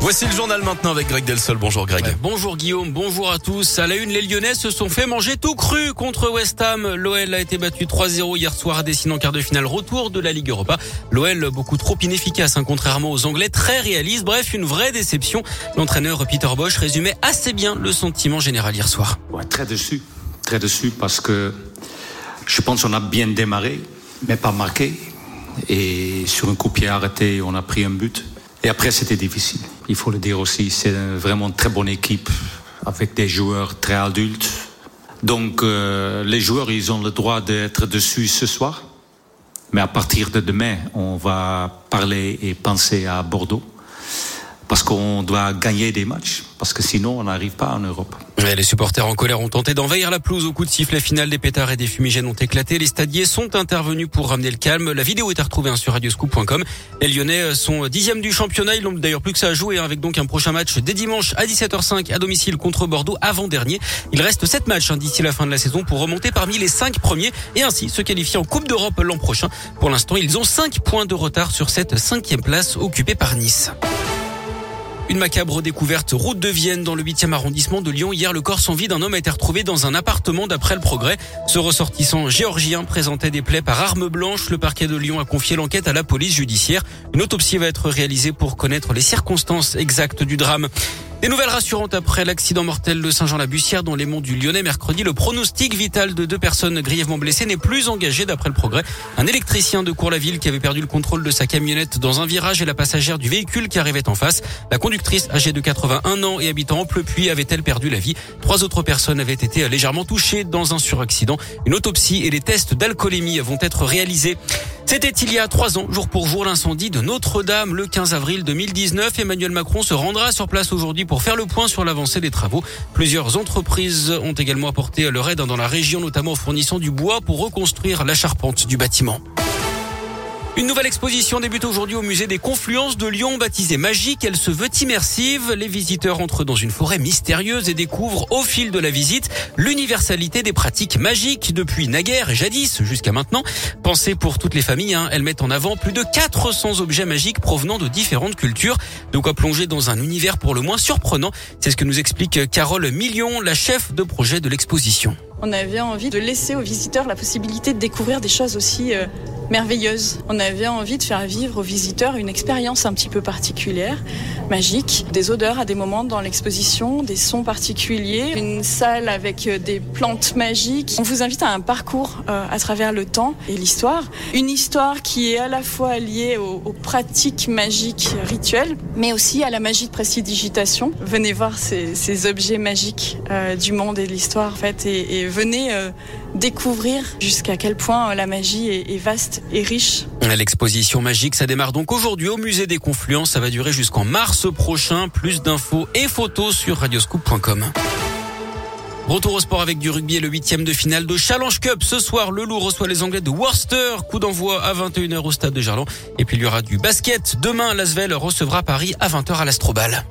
Voici le journal maintenant avec Greg Delsol. Bonjour Greg. bonjour Guillaume, bonjour à tous. À la une, les Lyonnais se sont fait manger tout cru contre West Ham. L'OL a été battu 3-0 hier soir à dessinant quart de finale retour de la Ligue Europa. L'OL beaucoup trop inefficace, hein, contrairement aux Anglais, très réaliste. Bref, une vraie déception. L'entraîneur Peter Bosch résumait assez bien le sentiment général hier soir. Ouais, très dessus, très dessus parce que je pense qu'on a bien démarré, mais pas marqué. Et sur un coup pied arrêté, on a pris un but. Et après, c'était difficile. Il faut le dire aussi, c'est vraiment une très bonne équipe avec des joueurs très adultes. Donc, euh, les joueurs, ils ont le droit d'être dessus ce soir. Mais à partir de demain, on va parler et penser à Bordeaux parce qu'on doit gagner des matchs, parce que sinon on n'arrive pas en Europe. les supporters en colère ont tenté d'envahir la pelouse au coup de sifflet final. Des pétards et des fumigènes ont éclaté. Les stadiers sont intervenus pour ramener le calme. La vidéo est à retrouver hein, sur radioscoop.com. Les Lyonnais sont dixièmes du championnat. Ils n'ont d'ailleurs plus que ça à jouer hein, avec donc un prochain match dès dimanche à 17h05 à domicile contre Bordeaux avant-dernier. Il reste sept matchs hein, d'ici la fin de la saison pour remonter parmi les cinq premiers et ainsi se qualifier en Coupe d'Europe l'an prochain. Pour l'instant, ils ont cinq points de retard sur cette cinquième place occupée par Nice. Une macabre découverte route de Vienne dans le 8e arrondissement de Lyon. Hier, le corps sans vie d'un homme a été retrouvé dans un appartement d'après le progrès. Ce ressortissant géorgien présentait des plaies par arme blanche. Le parquet de Lyon a confié l'enquête à la police judiciaire. Une autopsie va être réalisée pour connaître les circonstances exactes du drame. Des nouvelles rassurantes après l'accident mortel de Saint-Jean-la-Bussière dans les monts du Lyonnais mercredi. Le pronostic vital de deux personnes grièvement blessées n'est plus engagé d'après le progrès. Un électricien de Cour-la-Ville qui avait perdu le contrôle de sa camionnette dans un virage et la passagère du véhicule qui arrivait en face. La conductrice âgée de 81 ans et habitant en Pleupuis avait-elle perdu la vie? Trois autres personnes avaient été légèrement touchées dans un suraccident. Une autopsie et des tests d'alcoolémie vont être réalisés. C'était il y a trois ans, jour pour jour, l'incendie de Notre-Dame le 15 avril 2019. Emmanuel Macron se rendra sur place aujourd'hui pour faire le point sur l'avancée des travaux. Plusieurs entreprises ont également apporté leur aide dans la région, notamment en fournissant du bois pour reconstruire la charpente du bâtiment. Une nouvelle exposition débute aujourd'hui au musée des Confluences de Lyon, baptisée Magique. Elle se veut immersive. Les visiteurs entrent dans une forêt mystérieuse et découvrent au fil de la visite l'universalité des pratiques magiques depuis naguère et jadis jusqu'à maintenant. Pensée pour toutes les familles, hein, elles mettent en avant plus de 400 objets magiques provenant de différentes cultures. De quoi plonger dans un univers pour le moins surprenant. C'est ce que nous explique Carole Million, la chef de projet de l'exposition. On avait envie de laisser aux visiteurs la possibilité de découvrir des choses aussi euh, merveilleuses. On avait envie de faire vivre aux visiteurs une expérience un petit peu particulière, magique, des odeurs à des moments dans l'exposition, des sons particuliers, une salle avec euh, des plantes magiques. On vous invite à un parcours euh, à travers le temps et l'histoire, une histoire qui est à la fois liée aux, pratiques magiques rituelles, mais aussi à la magie de prestidigitation. Venez voir ces, objets magiques du monde et de l'histoire en fait et, et venez euh, découvrir jusqu'à quel point euh, la magie est, vaste et riche. L'exposition magique, ça démarre donc aujourd'hui au musée des Confluences. Ça va durer jusqu'en mars prochain. Plus d'infos et photos sur radioscoop.com. Retour au sport avec du rugby et le huitième de finale de Challenge Cup. Ce soir, le Loup reçoit les Anglais de Worcester. Coup d'envoi à 21h au stade de Gerland. Et puis il y aura du basket. Demain, Lasvel recevra Paris à 20h à l'Astrobal.